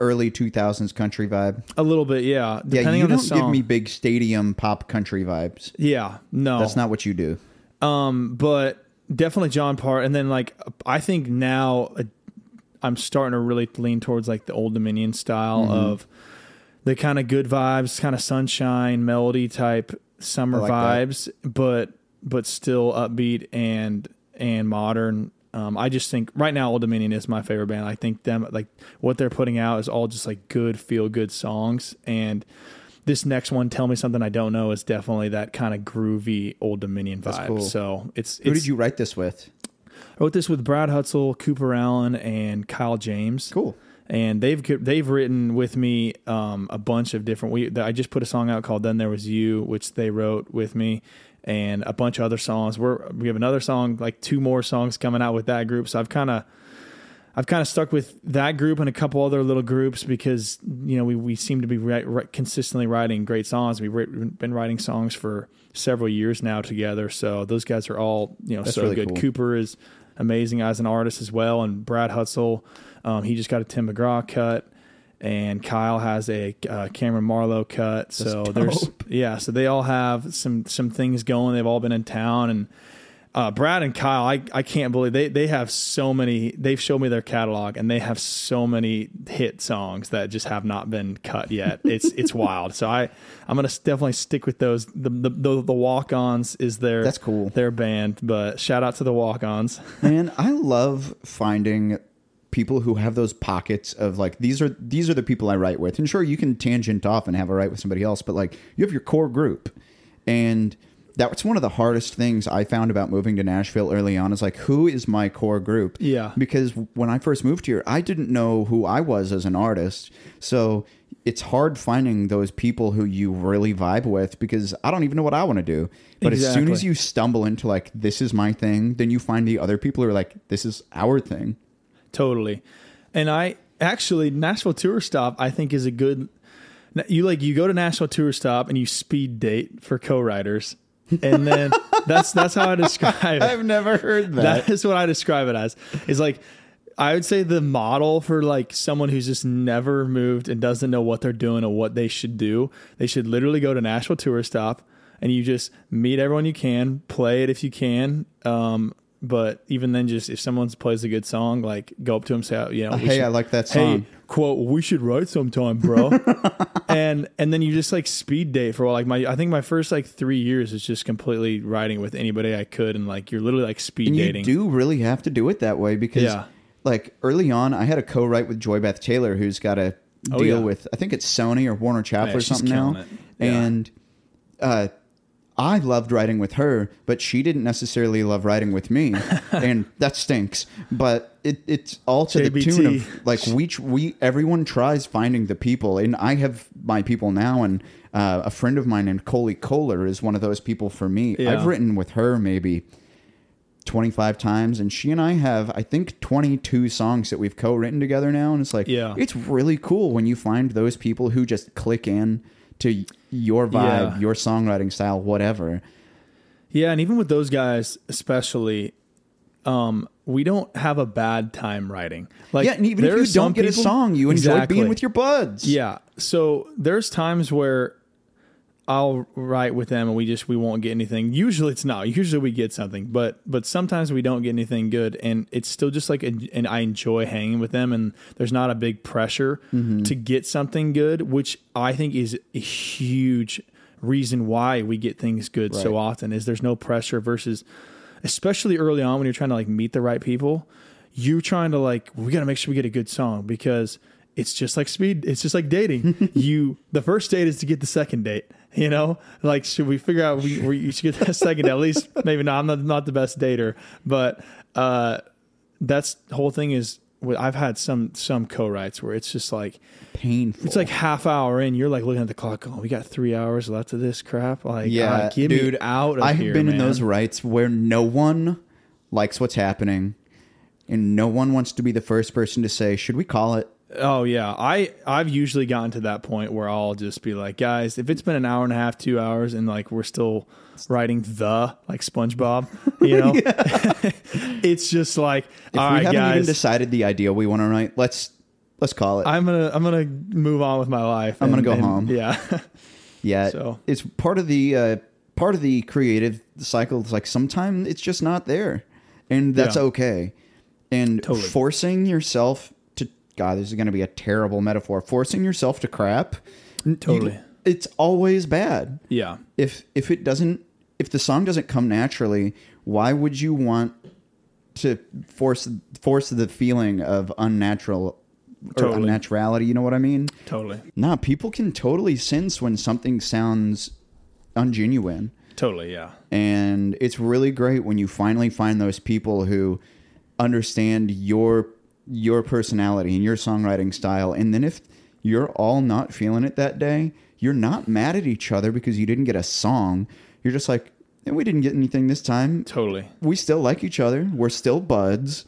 early 2000s country vibe. a little bit, yeah. Yeah, Depending you on the don't song, give me big stadium pop country vibes. yeah, no, That's not what you do. Um, but definitely John Part, and then like I think now uh, I'm starting to really lean towards like the Old Dominion style Mm-hmm. of the kind of good vibes, kind of sunshine melody type summer like that. vibes, but but still upbeat and and modern. Um, I just think right now Old Dominion is my favorite band. I think them like what they're putting out is all just like good feel good songs and. This next one, "Tell Me Something I Don't Know," is definitely that kind of groovy Old Dominion vibe. cool. So it's, Who did you write this with? I wrote this with Brad Hutzel, Cooper Alan, and Kyle James. Cool. And they've they've written with me um, a bunch of different. We I just put a song out called "Then There Was You," which they wrote with me, and a bunch of other songs. We're we have another song, like two more songs coming out with that group. So I've kind of I've kind of stuck with that group and a couple other little groups because you know we, we seem to be write, write, consistently writing great songs. We've writ- been writing songs for several years now together. So those guys are all you know That's so really good. cool. Cooper is amazing as an artist as well, and Brad Hutzel, um, he just got a Tim McGraw cut, and Kyle has a uh, Cameron Marlowe cut. so there's yeah, so they all have some some things going. They've all been in town and. Uh, Brad and Kyle, I, I can't believe they, they have so many. They've showed me their catalog, and they have so many hit songs that just have not been cut yet. It's it's wild. So I I'm gonna definitely stick with those. The the, the, the Walk Ons is their That's cool. their band, but shout out to the Walk Ons. Man, I love finding people who have those pockets of like these are these are the people I write with. And sure, you can tangent off and have a write with somebody else, but like you have your core group. And that's one of the hardest things I found about moving to Nashville early on is like who is my core group? Yeah. Because when I first moved here, I didn't know who I was as an artist. So it's hard finding those people who you really vibe with because I don't even know what I want to do. But as soon as you stumble into like this is my thing, then you find the other people who are like this is our thing. Totally. And I actually Nashville Tour Stop I think is a good you like you go to Nashville Tour Stop and you speed date for co-writers. And then that's that's how I describe it. I've never heard that. that is what I describe it as. Is like I would say the model for like someone who's just never moved and doesn't know what they're doing or what they should do. They should literally go to Nashville Tour Stop and you just meet everyone you can, play it if you can. Um, but even then, just if someone plays a good song, like go up to them, say, you know, hey, should- I like that song. Hey, quote, we should write sometime, bro. and and then you just like speed date for a while. like my I think my first like three years is just completely writing with anybody I could and like you're literally like speed and you dating. do really have to do it that way because Yeah. like early on, I had a co-write with Joy Beth Taylor, who's got a Oh, deal yeah. with I think it's Sony or Warner Chappell Yeah, or something now. And uh, I loved writing with her, but she didn't necessarily love writing with me, and that stinks. But it, it's all to the tune of like we we everyone tries finding the people, and I have my people now, and uh, a friend of mine named Coley Kohler is one of those people for me. Yeah. I've written with her maybe 25 times and she and I have I think 22 songs that we've co-written together now and it's like Yeah. it's really cool when you find those people who just click in to your vibe, Yeah. your songwriting style, whatever. Yeah, and even with those guys, especially, um, we don't have a bad time writing. Like, yeah, and even if you don't get a song, you enjoy Exactly. being with your buds. Yeah. So there's times where I'll write with them and we just we won't get anything. Usually it's not. Usually we get something, but but sometimes we don't get anything good, and it's still just like a, and I enjoy hanging with them, and there's not a big pressure Mm-hmm. to get something good, which I think is a huge reason why we get things good so often. Is there's no pressure versus, especially early on when you're trying to like meet the right people, you trying to like we got to make sure we get a good song because it's just like speed it's just like dating you the first date is to get the second date you know like should we figure out we, we you should get that second date? at least maybe not i'm not, not the best dater but uh that's the whole thing is i've had some some co-writes where it's just like Painful. it's like half hour in you're like looking at the clock oh we got three hours left of this crap like yeah, uh, dude, out I have here been in those writes where no one likes what's happening and no one wants to be the first person to say, "Should we call it?" Oh yeah, I I've usually gotten to that point where I'll just be like, guys, if it's been an hour and a half, two hours, and like we're still writing the like SpongeBob, you know, it's just like, If all we right, haven't even guys, decided the idea we want to write, let's let's call it. I'm gonna I'm gonna move on with my life. I'm gonna go and- home. Yeah, Yeah, So- it's part of the uh, part of the creative cycle. It's like sometimes it's just not there, and that's Yeah. okay. And Totally. forcing yourself God, this is going to be a terrible metaphor. Forcing yourself to crap, mm, you- Totally. it's always bad. yeah, If if it doesn't, if the song doesn't come naturally, why would you want to force force the feeling of unnatural or Totally. unnaturality? You know what I mean? totally, Nah, people can totally sense when something sounds ungenuine. totally, yeah, And it's really great when you finally find those people who understand your your personality and your songwriting style. And then if you're all not feeling it that day, you're not mad at each other because you didn't get a song. You're just like, "Eh, we didn't get anything this time. totally. We still like each other. We're still buds.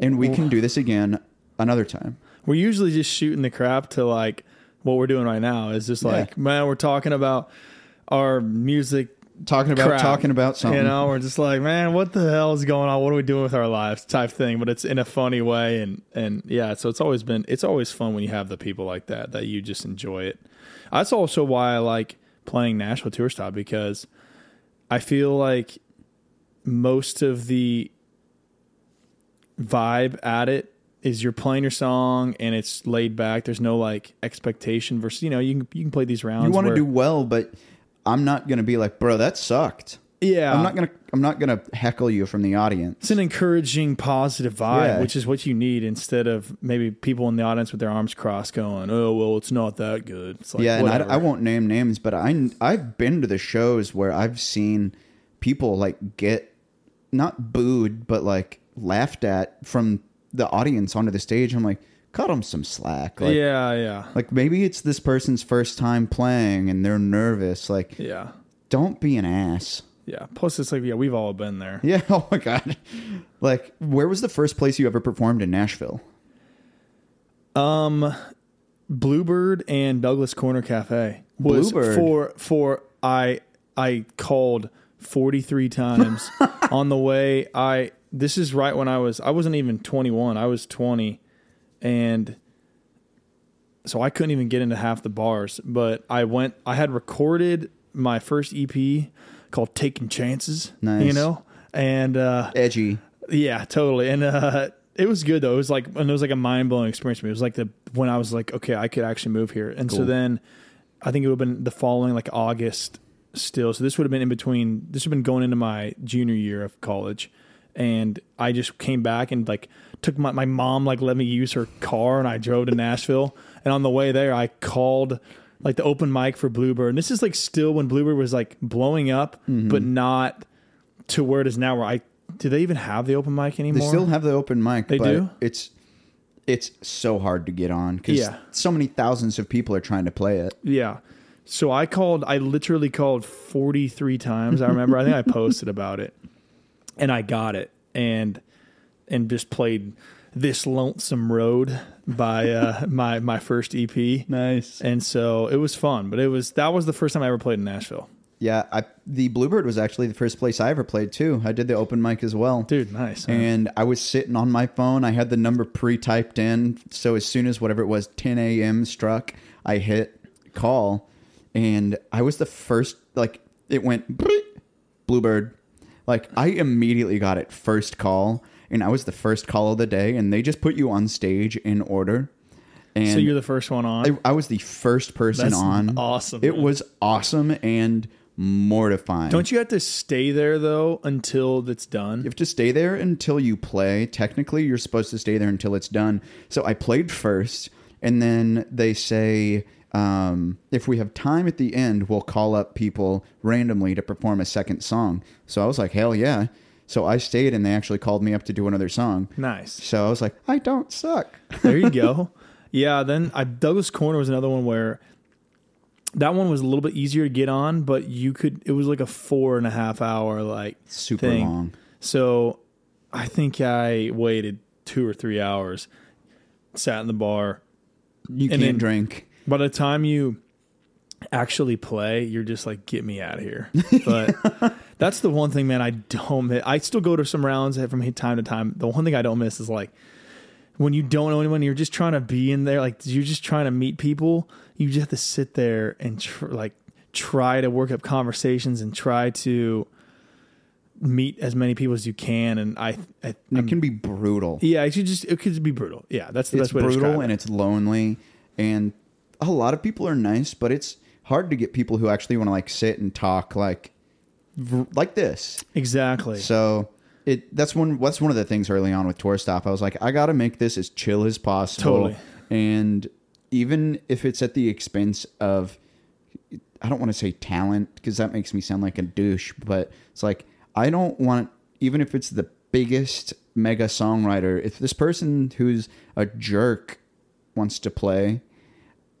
And we can do this again another time. We're usually just shooting the crap to like what we're doing right now is just like, man, we're talking about our music Talking about crap. talking about something. You know, we're just like, man, what the hell is going on? What are we doing with our lives? Type thing, but it's in a funny way, and and yeah, so it's always been it's always fun when you have the people like that that you just enjoy it. That's also why I like playing Nashville tour stop because I feel like most of the vibe at it is you're playing your song and it's laid back. There's no like expectation versus you know you can you can play these rounds. you want to do well, but I'm not going to be like, bro, that sucked. yeah. I'm not gonna I'm not gonna heckle you from the audience. it's an encouraging, positive vibe, Yeah. which is what you need instead of maybe people in the audience with their arms crossed going, "Oh, well, it's not that good." It's like, yeah, and. I, I won't name names, but I I've been to the shows where I've seen people like get not booed, but like laughed at from the audience onto the stage. I'm like, cut them some slack. Like, yeah, yeah, like maybe it's this person's first time playing and they're nervous. Like, yeah, don't be an ass. yeah. Plus, it's like, yeah, we've all been there. Yeah. Oh my god. Like, where was the first place you ever performed in Nashville? Um, Bluebird and Douglas Corner Cafe was Bluebird. for for I I called 43 times on the way I this is right when I was I wasn't even 21 I was 20 and so I couldn't even get into half the bars but I went I had recorded my first EP called Taking Chances Nice. you know and uh Edgy. yeah, totally. And uh it was good though. It was like and it was like a mind blowing experience for me. It was like the when I was like, okay, I could actually move here. And so then I think it would have been the following like August still. So this would have been in between this would have been going into my junior year of college. And I just came back and like took my my mom like let me use her car and I drove to Nashville and on the way there I called like the open mic for Bluebird and this is like still when Bluebird was like blowing up Mm-hmm. but not to where it is now where I do they even have the open mic anymore? They still have the open mic. They but do? It's it's so hard to get on because Yeah. so many thousands of people are trying to play it. Yeah. So I called, I literally called 43 times. I remember, I think I posted about it and I got it and, and just played this lonesome road by, uh, my, my first EP. Nice. And so it was fun, but it was, that was the first time I ever played in Nashville. Yeah, I, the Bluebird was actually the first place I ever played too. I did the open mic as well. Dude, nice. huh? And I was sitting on my phone. I had the number pre-typed in, so as soon as whatever it was, 10 a.m. struck, I hit call, and I was the first. Like it went Bluebird. Like I immediately got it first call, and I was the first call of the day, and they just put you on stage in order. And so you're the first one on. I, I was the first person That's on. awesome, It man. was awesome and mortifying. Don't you have to stay there though until it's done? You have to stay there until you play. Technically, you're supposed to stay there until it's done. So I played first, and then they say um, if we have time at the end, we'll call up people randomly to perform a second song. So I was like, hell yeah. So I stayed, and they actually called me up to do another song. Nice. So I was like, I don't suck. There you go. yeah, then I Douglas Corner was another one where that one was a little bit easier to get on, but you could it was like a four and a half hour like Super thing. long. So I think I waited two or three hours, sat in the bar. You can't then- drink. By the time you actually play, you're just like, get me out of here. But that's the one thing, man, I don't miss. I still go to some rounds from time to time. The one thing I don't miss is like when you don't know anyone, you're just trying to be in there, like you're just trying to meet people. You just have to sit there and tr- like try to work up conversations and try to meet as many people as you can. And I, I It can be brutal. yeah, it should just it could be brutal. Yeah, that's the it's best way to describe brutal it. and it's lonely and a lot of people are nice but it's hard to get people who actually want to like sit and talk like like this exactly. so it that's one that's one of the things early on with tour stop i was like i gotta make this as chill as possible Totally. and even if it's at the expense of I don't want to say talent because that makes me sound like a douche, but it's like I don't want even if it's the biggest mega songwriter, if this person who's a jerk wants to play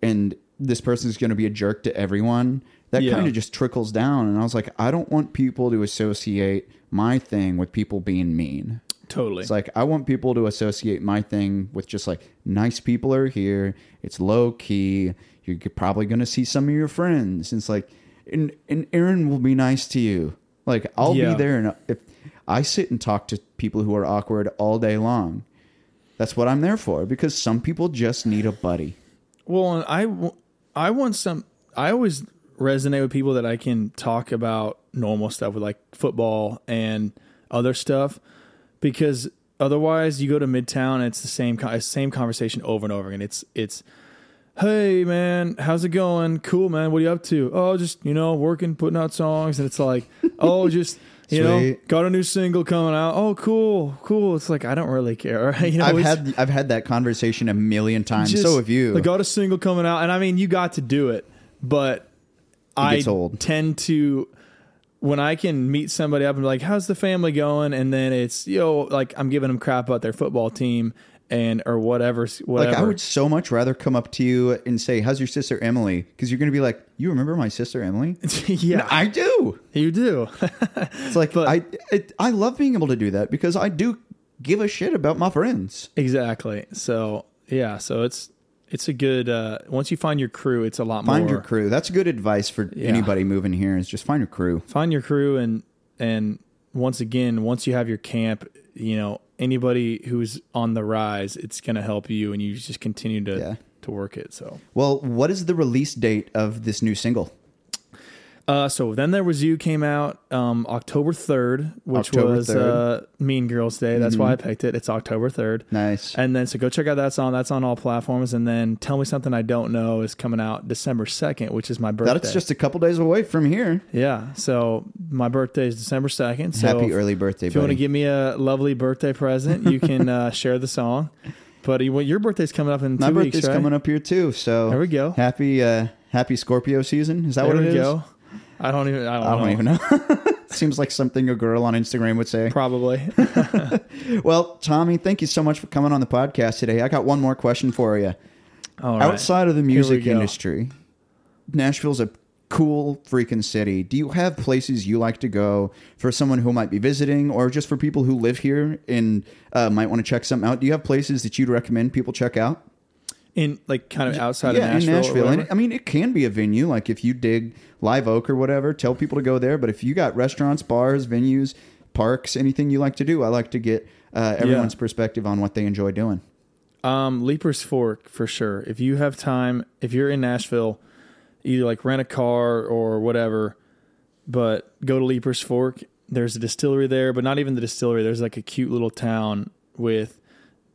and this person's going to be a jerk to everyone, that Yeah. kind of just trickles down and I was like I don't want people to associate my thing with people being mean. totally. It's like I want people to associate my thing with just like nice people are here. It's low key. You're probably going to see some of your friends. And it's like, and and Aaron will be nice to you. Like I'll Yeah. be there, and if I sit and talk to people who are awkward all day long, that's what I'm there for. Because some people just need a buddy. Well, I I, want some. I always resonate with people that I can talk about normal stuff with, like football and other stuff, because otherwise you go to Midtown and it's the same same conversation over and over again. It's it's, hey man, how's it going? Cool man, what are you up to? Oh, just you know, working, putting out songs, and it's like, oh, just. You know, got a new single coming out. Oh, cool, cool. It's like I don't really care. You know, I've had I've had that conversation a million times. just- so have you. I got a single coming out, and I mean, you got to do it, but I old. tend to when I can meet somebody up and be like, "How's the family going?" and then it's yo, like I'm giving them crap about their football team and or whatever, whatever. Like I would so much rather come up to you and say, "How's your sister Emily?" Because you're going to be like, "You remember my sister Emily?" yeah, I do. you do. It's like But- I it, I love being able to do that because I do give a shit about my friends. exactly. So yeah, so it's it's a good. uh Once you find your crew, it's a lot Find more. Find your crew. That's good advice for Yeah. anybody moving here. Is just find your crew. find your crew and and once again once you have your camp you know anybody who's on the rise it's going to help you and you just continue to Yeah. to work it so Well, what is the release date of this new single? Uh, so then there was you came out um, October third, which October was 3rd. Uh, Mean Girls Day. That's why I picked it. It's October third. Nice. And then so go check out that song. That's on all platforms. And then Tell Me Something I Don't Know is coming out December second, which is my birthday. That's just a couple days away from here. yeah. So my birthday is December second. So Happy early birthday, If you want to give me a lovely birthday present, you can uh, share the song. But well, your birthday's coming up in two My weeks, birthday's right? coming up here too. So There we go. Happy uh, Happy Scorpio season. Is that There what it we is? go. I don't even. I don't, I don't know. even know. Seems like something a girl on Instagram would say. Probably. Well, Tommy, thank you so much for coming on the podcast today. I got one more question for you. All right. Outside of the music industry, Nashville's a cool freaking city. Do you have places you like to go for someone who might be visiting or just for people who live here and uh, might want to check something out? Do you have places that you'd recommend people check out? In like kind of outside yeah, of Nashville. in Nashville. And, I mean, it can be a venue. Like if you dig Live Oak or whatever, tell people to go there. But if you got restaurants, bars, venues, parks, anything you like to do, I like to get uh, everyone's perspective on what they enjoy doing. Um, Leiper's Fork for sure. If you have time, if you're in Nashville, either like rent a car or whatever, but go to Leiper's Fork. There's a distillery there, but not even the distillery. There's like a cute little town with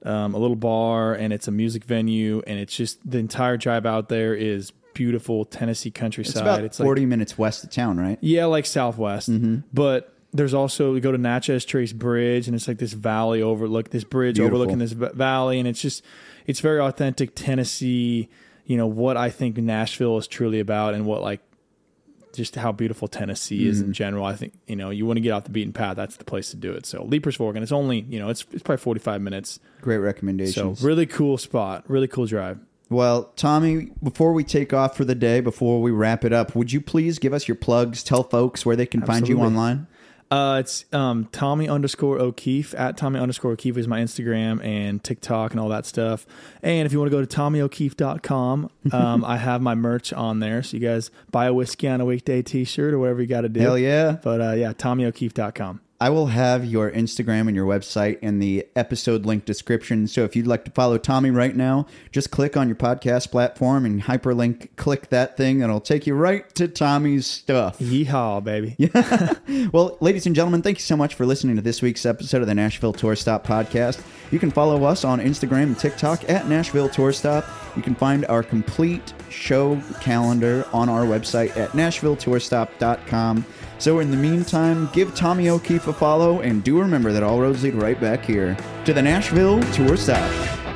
um, a little bar, and it's a music venue, and it's just the entire drive out there is beautiful Tennessee countryside. It's about like 40 minutes west of town, right? Yeah, like Southwest. Mm-hmm. But there's also we go to Natchez Trace Bridge, and it's like this valley overlook, this bridge Beautiful. overlooking this valley, and it's just it's very authentic Tennessee. You know what I think Nashville is truly about, and what like just how beautiful Tennessee is in mm. general. I think you know you want to get off the beaten path. That's the place to do it. So Leiper's Fork, and it's only you know it's it's probably 45 minutes. Great recommendation. So really cool spot, really cool drive. well, Tommy, before we take off for the day, before we wrap it up, would you please give us your plugs? Tell folks where they can find you online. Uh, it's um, Tommy underscore O'Keeffe at Tommy underscore O'Keeffe is my Instagram and TikTok and all that stuff. And if you want to go to TommyO'Keeffe.com, um, I have my merch on there. So you guys buy a whiskey on a weekday t-shirt or whatever you got to do. Hell yeah. But uh, yeah, TommyO'Keeffe.com. I will have your Instagram and your website in the episode link description. So if you'd like to follow Tommy right now, just click on your podcast platform and hyperlink, click that thing, and it'll take you right to Tommy's stuff. Yeehaw, baby. Well, ladies and gentlemen, thank you so much for listening to this week's episode of the Nashville Tour Stop podcast. You can follow us on Instagram and TikTok at Nashville Tour Stop. You can find our complete show calendar on our website at NashvilleTourStop.com. So, in the meantime, give Tommy O'Keeffe a follow and do remember that all roads lead right back here to the Nashville Tour Stop.